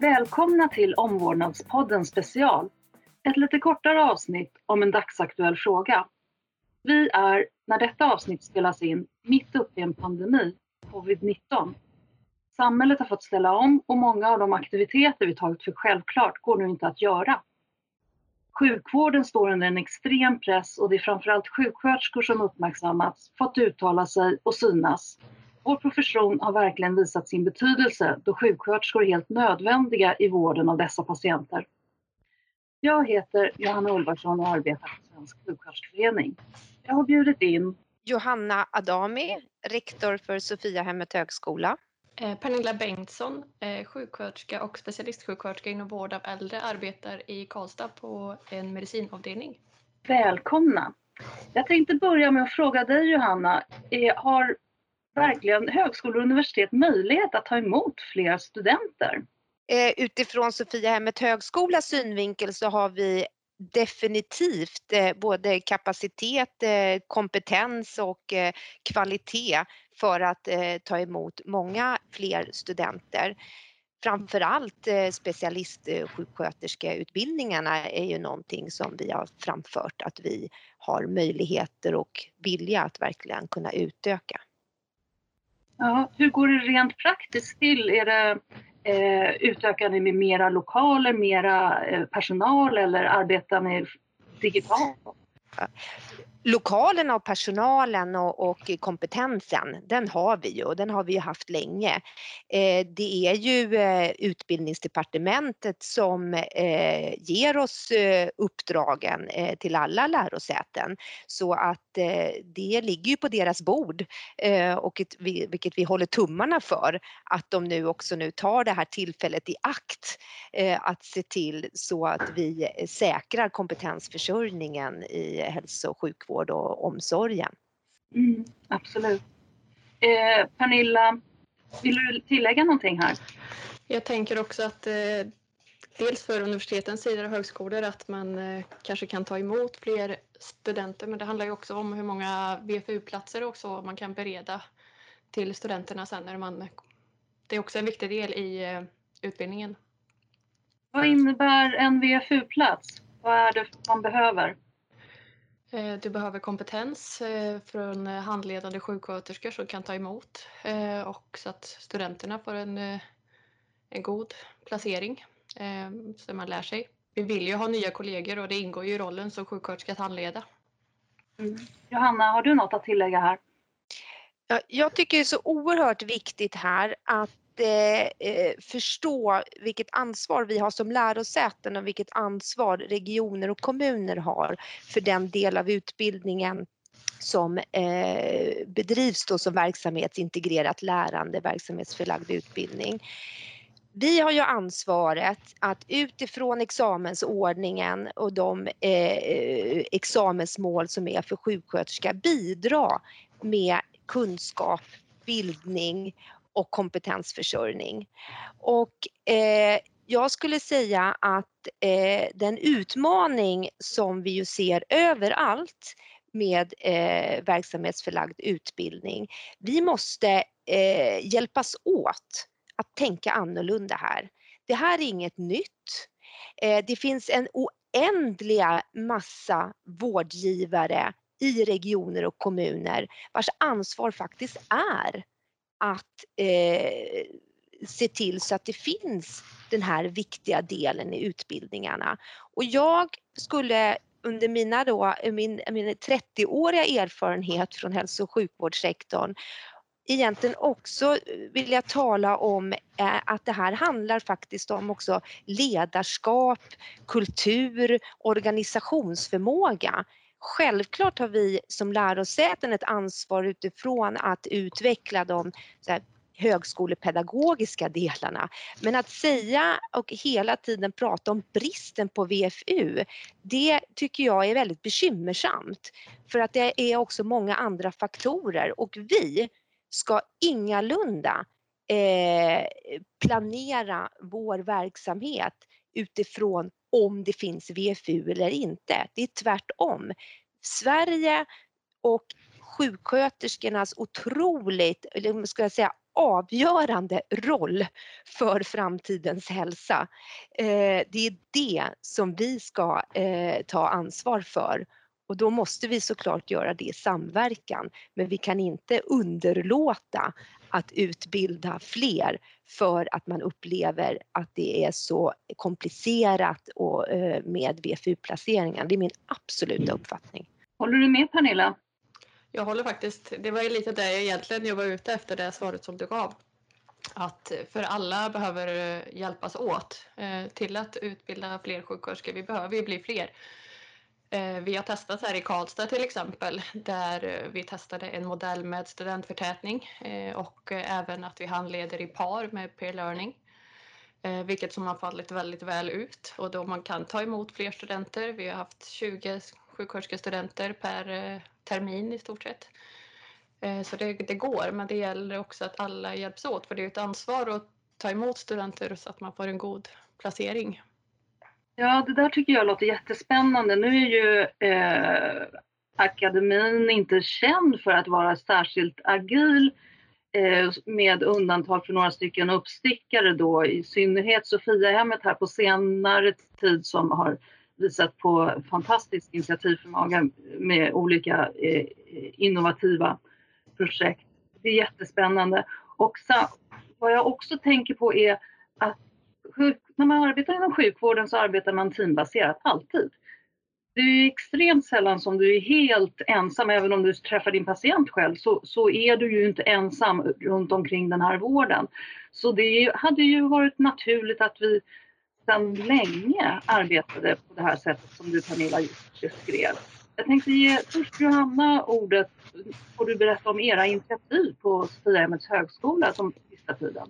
Välkomna till Omvårdnadspodden special. Ett lite kortare avsnitt om en dagsaktuell fråga. Vi är, när detta avsnitt spelas in, mitt uppe i en pandemi, covid-19. Samhället har fått ställa om och många av de aktiviteter vi tagit för självklart går nu inte att göra. Sjukvården står under en extrem press och det är framförallt sjuksköterskor som uppmärksammats, fått uttala sig och synas. Vår profession har verkligen visat sin betydelse då sjuksköterskor är helt nödvändiga i vården av dessa patienter. Jag heter Johanna Ulvarsson och arbetar på Svensk sjuksköterskeförening. Jag har bjudit in Johanna Adami, rektor för Sofiahemmet högskola. Eh, Pernilla Bengtsson, eh, sjuksköterska och specialistsjuksköterska inom vård av äldre, arbetar i Karlstad på en medicinavdelning. Välkomna! Jag tänkte börja med att fråga dig Johanna, har verkligen högskolor och universitet möjlighet att ta emot fler studenter? Eh, utifrån Sofiahemmet högskolas synvinkel så har vi definitivt eh, både kapacitet, eh, kompetens och eh, kvalitet för att ta emot många fler studenter. Framförallt specialistsjuksköterskeutbildningarna är ju någonting som vi har framfört att vi har möjligheter och vilja att verkligen kunna utöka. Ja, hur går det rent praktiskt till? Är det eh, utökar ni med mera lokaler, mera eh, personal eller arbetar ni digitalt? Lokalerna och personalen och, och, kompetensen, den har vi ju och den har vi ju haft länge. Eh, det är ju eh, utbildningsdepartementet som eh, ger oss eh, uppdragen eh, till alla lärosäten så att eh, det ligger ju på deras bord eh, och ett, vi, vilket vi håller tummarna för att de nu också nu tar det här tillfället i akt eh, att se till så att vi eh, säkrar kompetensförsörjningen i hälso och sjukvården sjukvård och omsorgen. Mm, absolut. Eh, Pernilla, vill du tillägga någonting här? Jag tänker också att eh, dels för universitetens sida och högskolor att man eh, kanske kan ta emot fler studenter men det handlar ju också om hur många VFU-platser också man kan bereda till studenterna sen när man... Det är också en viktig del i eh, utbildningen. Vad innebär en VFU-plats? Vad är det man behöver? Eh, du behöver kompetens eh, från handledande sjuksköterskor som kan ta emot eh, och så att studenterna får en, en god placering så man lär sig. Vi vill ju ha nya kollegor och det ingår ju i rollen som sjuksköterska att handleda. Mm. Johanna, har du något att tillägga här? Jag tycker det är så oerhört viktigt här att Eh, eh, förstå vilket ansvar vi har som lärosäten och vilket ansvar regioner och kommuner har för den del av utbildningen som eh, bedrivs då som verksamhetsintegrerat lärande, verksamhetsförlagd utbildning. Vi har ju ansvaret att utifrån examensordningen och de eh, examensmål som är för sjuksköterska bidra med kunskap, bildning och kompetensförsörjning. Och eh, jag skulle säga att eh, den utmaning som vi ju ser överallt med eh, verksamhetsförlagd utbildning, vi måste eh, hjälpas åt att tänka annorlunda här. Det här är inget nytt. Eh, det finns en oändliga massa vårdgivare i regioner och kommuner vars ansvar faktiskt är att eh, se till så att det finns den här viktiga delen i utbildningarna. Och jag skulle under mina då, min, min 30-åriga erfarenhet från hälso och sjukvårdssektorn egentligen också vilja tala om eh, att det här handlar faktiskt om också ledarskap, kultur, organisationsförmåga. Självklart har vi som lärosäten ett ansvar utifrån att utveckla de här, högskolepedagogiska delarna. Men att säga och hela tiden prata om bristen på VFU, det tycker jag är väldigt bekymmersamt. För att det är också många andra faktorer och vi ska ingalunda eh, planera vår verksamhet utifrån om det finns VFU eller inte. Det är tvärtom. Sverige och sjuksköterskornas otroligt, eller ska jag säga avgörande roll för framtidens hälsa. Eh, det är det som vi ska eh, ta ansvar för och då måste vi såklart göra det i samverkan. Men vi kan inte underlåta att utbilda fler för att man upplever att det är så komplicerat och, eh, med VFU-placeringar. Det är min absoluta uppfattning. Håller du med Pernilla? Jag håller faktiskt, det var ju lite det jag egentligen jag var ute efter det svaret som du gav. Att för alla behöver eh, hjälpas åt eh, till att utbilda fler sjuksköterskor. Vi behöver ju bli fler. Eh, vi har testat här i Karlstad till exempel där eh, vi testade en modell med studentförtätning eh, och även att vi handleder i par med peer learning. Vilket som har fallit väldigt väl ut och då man kan ta emot fler studenter. Vi har haft 20 sjuksköterskestudenter per termin i stort sett. Så det, det, går, men det gäller också att alla hjälps åt för det är ett ansvar att ta emot studenter så att man får en god placering. Ja, det där tycker jag låter jättespännande. Nu är ju eh, akademin inte känd för att vara särskilt agil eh, med undantag för några stycken uppstickare då, i synnerhet Sofiahemmet här på senare tid som har visat på fantastisk initiativförmåga med olika eh, innovativa projekt. Det är jättespännande. Och så, vad jag också tänker på är att när man arbetar inom sjukvården så arbetar man teambaserat, alltid. Det är extremt sällan som du är helt ensam, även om du träffar din patient själv, så, så är du ju inte ensam runt omkring den här vården. Så det hade ju varit naturligt att vi sedan länge arbetade på det här sättet som du Pernilla just beskrev. Jag tänkte ge först Johanna ordet. Får du berätta om era initiativ på Sofiahemmets högskola som sista tiden?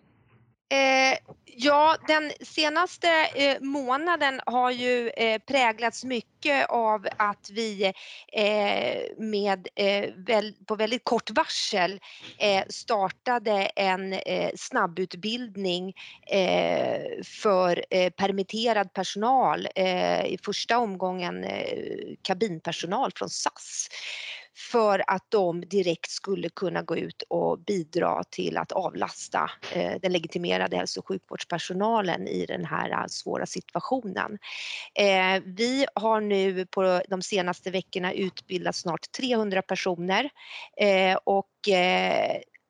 Eh, ja, den senaste eh, månaden har ju eh, präglats mycket av att vi eh, med, eh, väl, på väldigt kort varsel eh, startade en eh, snabbutbildning eh, för eh, permitterad personal, i första omgången kabinpersonal från SAS för att de direkt skulle kunna gå ut och bidra till att avlasta eh, den legitimerade hälso och sjukvårdspersonalen i den här eh, svåra situationen. Eh, vi har nu på de senaste veckorna utbildat snart 300 personer och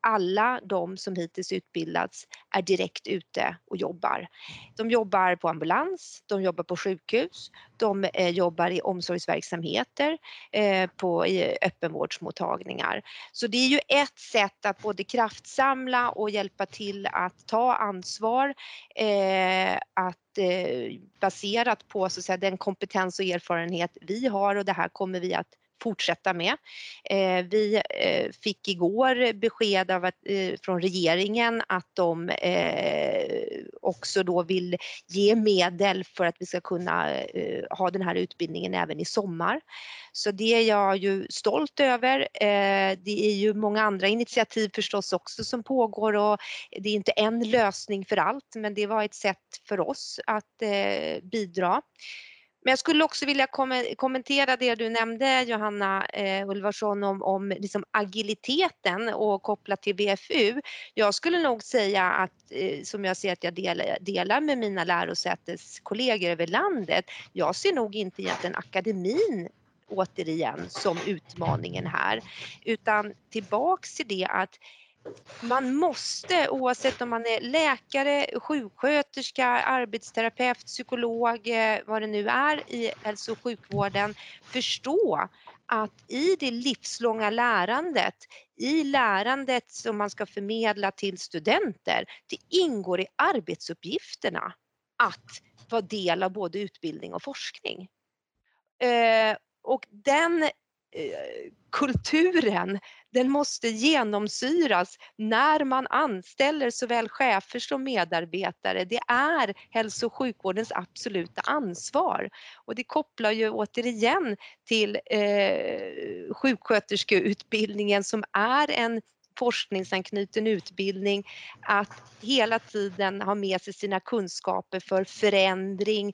alla de som hittills utbildats är direkt ute och jobbar. De jobbar på ambulans, de jobbar på sjukhus, de eh, jobbar i omsorgsverksamheter, eh, på i öppenvårdsmottagningar. Så det är ju ett sätt att både kraftsamla och hjälpa till att ta ansvar, eh, att baserat på så att säga, den kompetens och erfarenhet vi har och det här kommer vi att fortsätta med. Eh, vi eh, fick igår besked av att, eh, från regeringen att de eh, också då vill ge medel för att vi ska kunna eh, ha den här utbildningen även i sommar. Så det är jag ju stolt över. Eh, det är ju många andra initiativ förstås också som pågår och det är inte en lösning för allt men det var ett sätt för oss att bidra. Men jag skulle också vilja kommentera det du nämnde Johanna eh, Ulvarsson om, om liksom agiliteten och kopplat till BFU. Jag skulle nog säga att, eh, som jag ser att jag delar, delar med mina lärosäteskollegor över landet, jag ser nog inte egentligen akademin återigen som utmaningen här utan tillbaks till det att man måste, oavsett om man är läkare, sjuksköterska, arbetsterapeut, psykolog, eh, vad det nu är i hälso och sjukvården, förstå att i det livslånga lärandet, i lärandet som man ska förmedla till studenter, det ingår i arbetsuppgifterna att vara del av både utbildning och forskning. Eh, och den Eh, kulturen den måste genomsyras när man anställer såväl chefer som medarbetare. Det är hälso och sjukvårdens absoluta ansvar och det kopplar ju återigen till eh, sjuksköterskeutbildningen som är en forskningsanknuten utbildning, att hela tiden ha med sig sina kunskaper för förändring,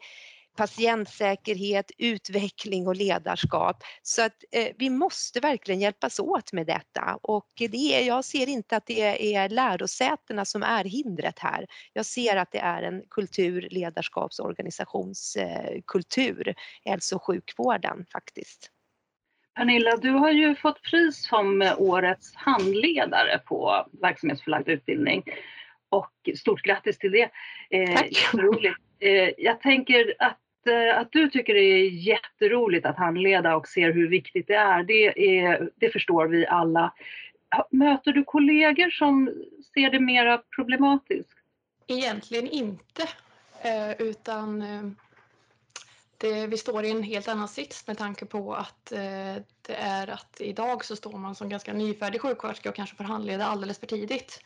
patientsäkerhet, utveckling och ledarskap. Så att eh, vi måste verkligen hjälpas åt med detta och det är, jag ser inte att det är lärosätena som är hindret här. Jag ser att det är en kultur, ledarskaps och organisationskultur, hälso och sjukvården faktiskt. Pernilla, du har ju fått pris som årets handledare på verksamhetsförlagd utbildning. Och stort grattis till det. Eh, Tack. roligt. Eh, jag tänker att, eh, Eh, att du tycker det är jätteroligt att handleda och ser hur viktigt det är. Det, är, det förstår vi alla. Möter du kollegor som ser det mera problematiskt? Egentligen inte, eh, utan eh, det, vi står i en helt annan sits med tanke på att det är att idag så står man som ganska nyfärdig sjuksköterska och kanske får handleda alldeles för tidigt.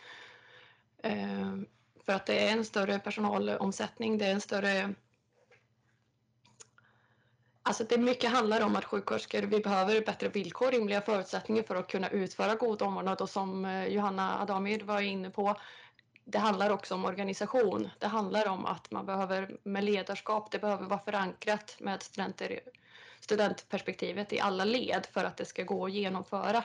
För att det är en större personalomsättning, det är en större Alltså det mycket handlar om att sjuksköterskor, vi behöver bättre villkor, rimliga förutsättningar för att kunna utföra god omvårdnad och som eh, Johanna Adamid var inne på, det handlar också om organisation. Det handlar om att man behöver med ledarskap, det behöver vara förankrat med studenter, studentperspektivet i alla led för att det ska gå att genomföra.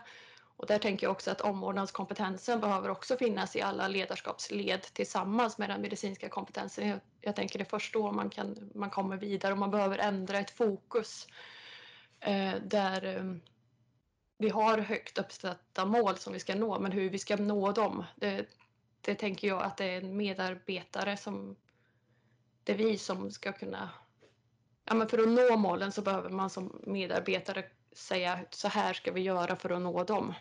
Och där tänker jag också att omvårdnadskompetensen behöver också finnas i alla ledarskapsled tillsammans med den medicinska kompetensen. Jag, jag tänker det är först då man, kan, man kommer vidare och man behöver ändra ett fokus eh, där eh, vi har högt uppsatta mål som vi ska nå, men hur vi ska nå dem, det, det tänker jag att det är en medarbetare som... Det är vi som ska kunna... Ja, men för att nå målen så behöver man som medarbetare säga så här ska vi göra för att nå dem.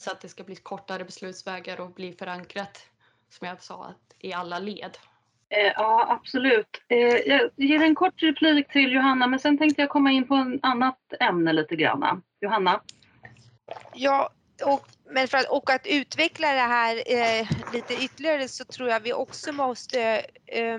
Så att det ska bli kortare beslutsvägar och bli förankrat, som jag sa, i alla led. Eh, ja, absolut. Eh, jag ger en kort replik till Johanna, men sen tänkte jag komma in på ett annat ämne lite grann. Johanna? Ja, och, men för att, och att utveckla det här eh, lite ytterligare så tror jag vi också måste eh,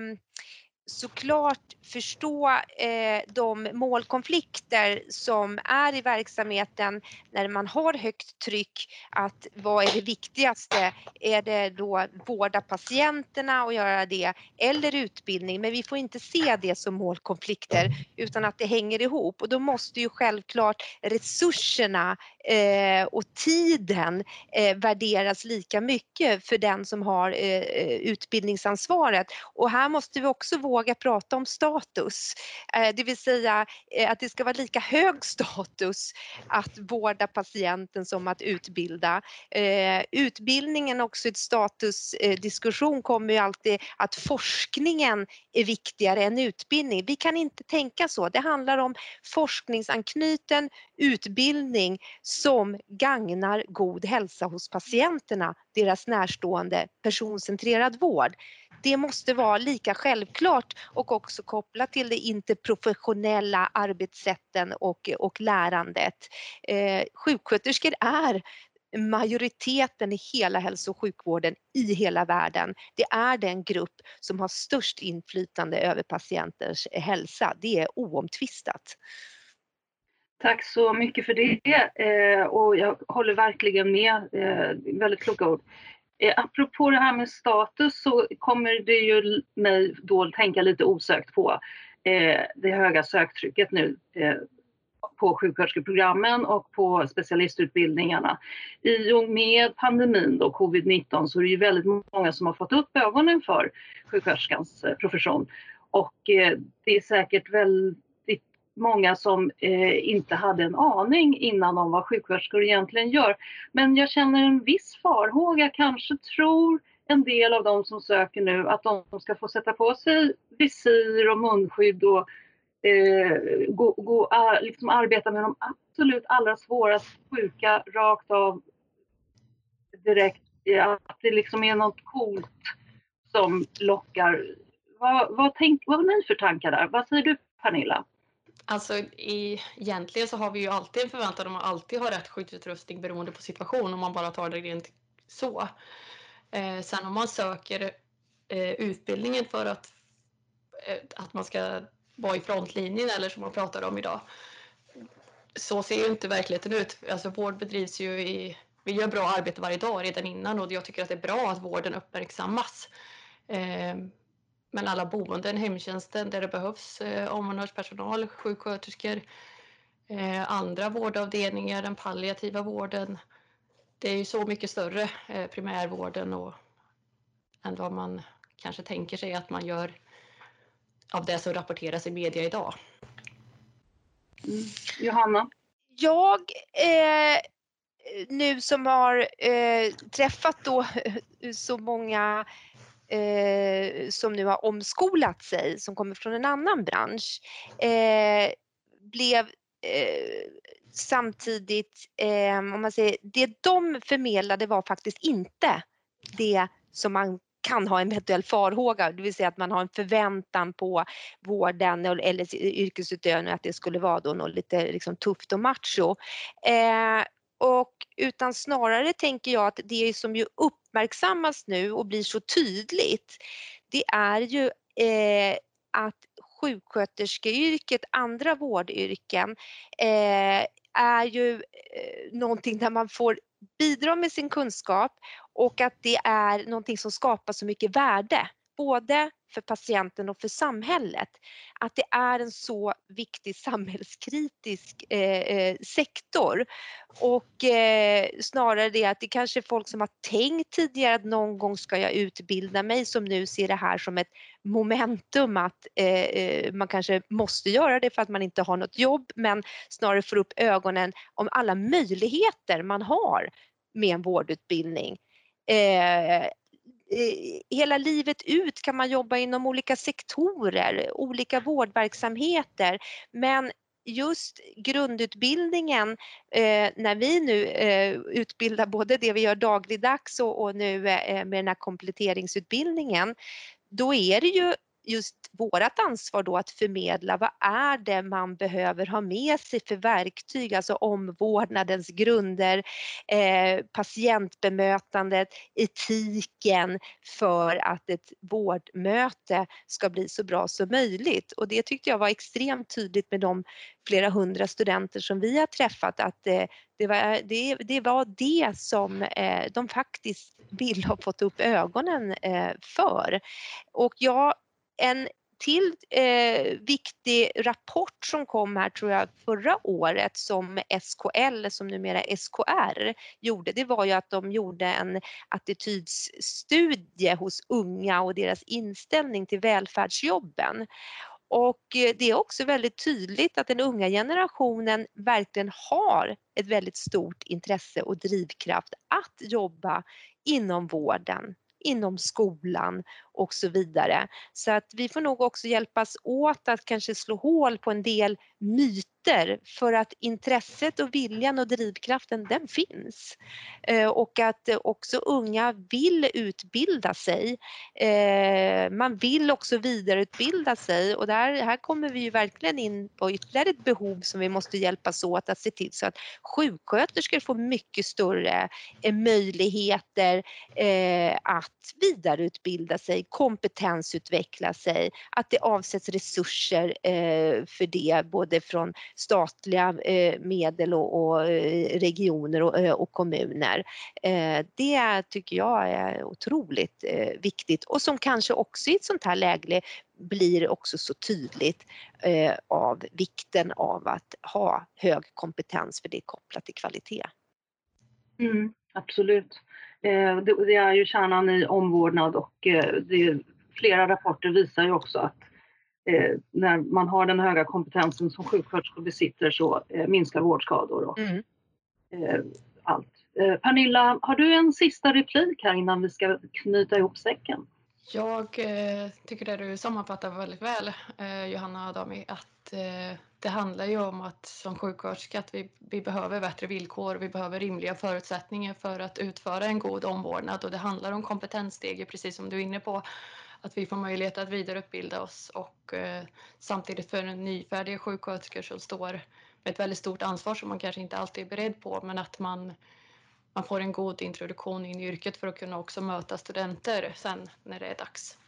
såklart förstå eh, de målkonflikter som är i verksamheten när man har högt tryck. Att vad är det viktigaste? Är det då vårda patienterna och göra det eller utbildning? Men vi får inte se det som målkonflikter utan att det hänger ihop och då måste ju självklart resurserna eh, och tiden eh, värderas lika mycket för den som har eh, eh, utbildningsansvaret. Och här måste vi också våga prata om status, eh, det vill säga eh, att det ska vara lika hög status att vårda patienten som att utbilda. Eh, utbildningen också ett statusdiskussion eh, kommer ju alltid att forskningen är viktigare än utbildning. Vi kan inte tänka så. Det handlar om forskningsanknuten utbildning som gagnar god hälsa hos patienterna, deras närstående, personcentrerad vård. Det måste vara lika självklart och också kopplat till det interprofessionella arbetssätten och, och lärandet. Eh, sjuksköterskor är majoriteten i hela hälso och sjukvården i hela världen. Det är den grupp som har störst inflytande över patienters hälsa. Det är oomtvistat. Tack så mycket för det eh, och jag håller verkligen med. Eh, väldigt kloka ord. Eh, apropå det här med status så kommer det ju mig då tänka lite osökt på eh, det höga söktrycket nu eh, på sjuksköterskeprogrammen och på specialistutbildningarna. I och med pandemin då, covid-19, så är det ju väldigt många som har fått upp ögonen för sjuksköterskans eh, profession. Och eh, det är säkert väldigt många som eh, inte hade en aning innan om vad sjuksköterskor egentligen gör. Men jag känner en viss farhåga, kanske tror en del av de som söker nu att de ska få sätta på sig visir och munskydd och eh, gå, gå, liksom arbeta med de absolut allra svårast sjuka rakt av direkt. Att det liksom är något coolt som lockar. Vad, vad, tänk, vad har ni för tankar där? Vad säger du Pernilla? Alltså i, egentligen så har vi ju alltid en förväntan om att alltid ha rätt skyddsutrustning beroende på situation om man bara tar det rent så. Eh, sen om man söker eh, utbildningen för att, eh, att man ska vara i frontlinjen eller som man pratar om idag. Så ser ju inte verkligheten ut. Alltså vård bedrivs ju i, vi gör bra arbete varje dag redan innan och jag tycker att det är bra att vården uppmärksammas. Eh, men alla boenden, hemtjänsten där det behövs eh, omvårdnadspersonal, sjuksköterskor, eh, andra vårdavdelningar, den palliativa vården. Det är ju så mycket större, eh, primärvården och, än vad man kanske tänker sig att man gör av det som rapporteras i media idag. Mm. Johanna? Jag eh, nu som har eh, träffat då så många eh, som nu har omskolat sig, som kommer från en annan bransch, eh, blev eh, samtidigt, eh, om man säger, det de förmedlade var faktiskt inte det som man kan ha en eventuell farhåga, det vill säga att man har en förväntan på vården eller yrkesutövningen att det skulle vara då något lite liksom tufft och macho. Eh, och utan snarare tänker jag att det som ju uppmärksammas nu och blir så tydligt, det är ju eh, att sjuksköterskeyrket, andra vårdyrken, eh, är ju eh, någonting där man får bidra med sin kunskap och att det är någonting som skapar så mycket värde, både för patienten och för samhället. Att det är en så viktig samhällskritisk eh, eh, sektor. Och eh, snarare det att det kanske är folk som har tänkt tidigare att någon gång ska jag utbilda mig som nu ser det här som ett momentum att eh, eh man kanske måste göra det för att man inte har något jobb men snarare får upp ögonen om alla möjligheter man har med en vårdutbildning. Eh, Eh, hela livet ut kan man jobba inom olika sektorer, olika vårdverksamheter. Men just grundutbildningen, eh, när vi nu eh, utbildar både det vi gör dagligdags och, och nu eh, med den här kompletteringsutbildningen, då är det ju just vårt ansvar då att förmedla vad är det man behöver ha med sig för verktyg, alltså omvårdnadens grunder, eh, patientbemötandet, etiken för att ett vårdmöte ska bli så bra som möjligt. Och det tyckte jag var extremt tydligt med de flera hundra studenter som vi har träffat att eh, det, var, det, det, var det som eh, de faktiskt vill ha fått upp ögonen eh, för. Och jag en till eh, viktig rapport som kom här tror jag förra året som SKL, som numera SKR, gjorde, det var ju att de gjorde en attitydsstudie hos unga och deras inställning till välfärdsjobben. Och eh, det är också väldigt tydligt att den unga generationen verkligen har ett väldigt stort intresse och drivkraft att jobba inom vården, inom skolan och så vidare. Så att vi får nog också hjälpas åt att kanske slå hål på en del myter för att intresset och viljan och drivkraften den finns. Eh, och att också unga vill utbilda sig. Eh, man vill också vidareutbilda sig och där, här kommer vi ju verkligen in på ytterligare ett behov som vi måste hjälpas åt att se till så att sjuksköterskor får mycket större eh, möjligheter att vidareutbilda sig, kompetensutveckla sig, att det avsätts resurser för det både från statliga eh, medel och, eh, regioner och, eh, kommuner. Det tycker jag är otroligt viktigt och som kanske också i ett sånt här läge blir också så tydligt av vikten av att ha hög kompetens för det är kopplat till kvalitet. Mm, absolut. Det är ju kärnan i omvårdnad och flera rapporter visar ju också att eh, när man har den höga kompetensen som sjuksköterskor besitter så minskar vårdskador och mm. allt. Pernilla, har du en sista replik här innan vi ska knyta ihop säcken? Jag tycker det du sammanfattar väldigt väl, Johanna Adami, att det handlar ju om att som sjuksköterska att vi, vi behöver bättre villkor, vi behöver rimliga förutsättningar för att utföra en god omvårdnad och det handlar om kompetenssteg, precis som du är inne på, att vi får möjlighet att vidareutbilda oss och eh, samtidigt för nyfärdiga sjuksköterskor som står med ett väldigt stort ansvar som man kanske inte alltid är beredd på, men att man, man får en god introduktion in i yrket för att kunna också möta studenter sen när det är dags.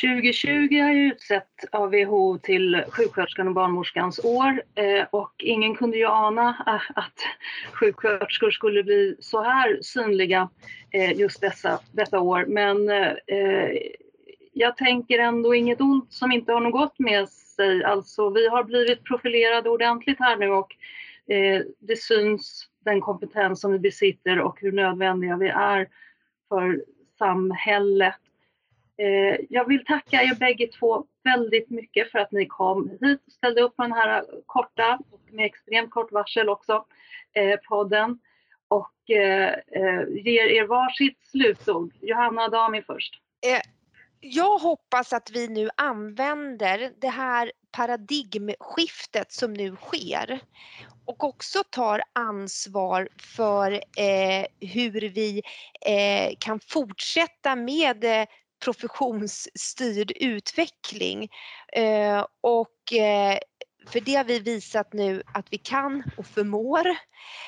2020 har ju utsett av WHO till sjuksköterskan och barnmorskans år eh, och ingen kunde ju ana eh, att sjuksköterskor skulle bli så här synliga eh, just dessa, detta år. Men jag tänker ändå inget ont som inte har något gott med sig. Alltså vi har blivit profilerade ordentligt här nu och det syns den kompetens som vi besitter och hur nödvändiga vi är för samhället. Eh, jag vill tacka er bägge två väldigt mycket för att ni kom hit och ställde upp på den här korta och med extremt kort varsel också eh, podden och eh, ger er varsitt slutord. Johanna Adami först. Jag hoppas att vi nu använder det här paradigmskiftet som nu sker och också tar ansvar för eh, hur vi eh, kan fortsätta med eh, professionsstyrd utveckling. Eh, och eh, för det har vi visat nu att vi kan och förmår.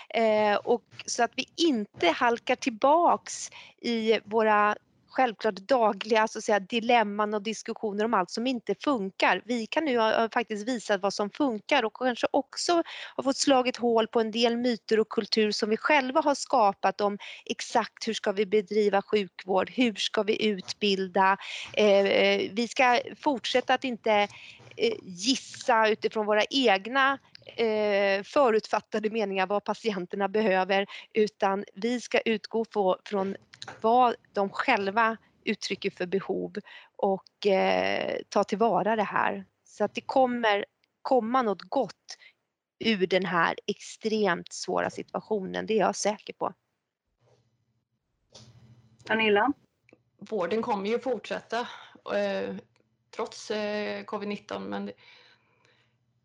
Eh, och så att vi inte halkar tillbaks i våra självklart dagliga så att säga, dilemman och diskussioner om allt som inte funkar. Vi kan nu ha faktiskt visa vad som funkar och kanske också ha fått slagit hål på en del myter och kultur som vi själva har skapat om exakt hur ska vi bedriva sjukvård, hur ska vi utbilda. Eh, eh vi ska fortsätta att inte eh, gissa utifrån våra egna eh, förutfattade meningar vad patienterna behöver utan vi ska utgå på, från vad de själva uttrycker för behov och eh, ta tillvara det här. Så att det kommer komma något gott ur den här extremt svåra situationen, det är jag säker på. Pernilla? Vården kommer ju fortsätta eh, trots eh, covid-19 men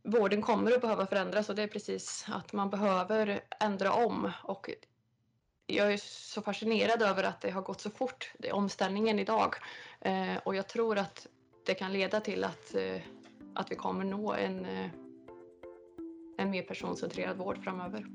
vården kommer att behöva förändras och det är precis att man behöver ändra om och jag är så fascinerad över att det har gått så fort, det omställningen idag. Eh, och jag tror att det kan leda till att, eh, att vi kommer nå en, eh, en mer personcentrerad vård framöver.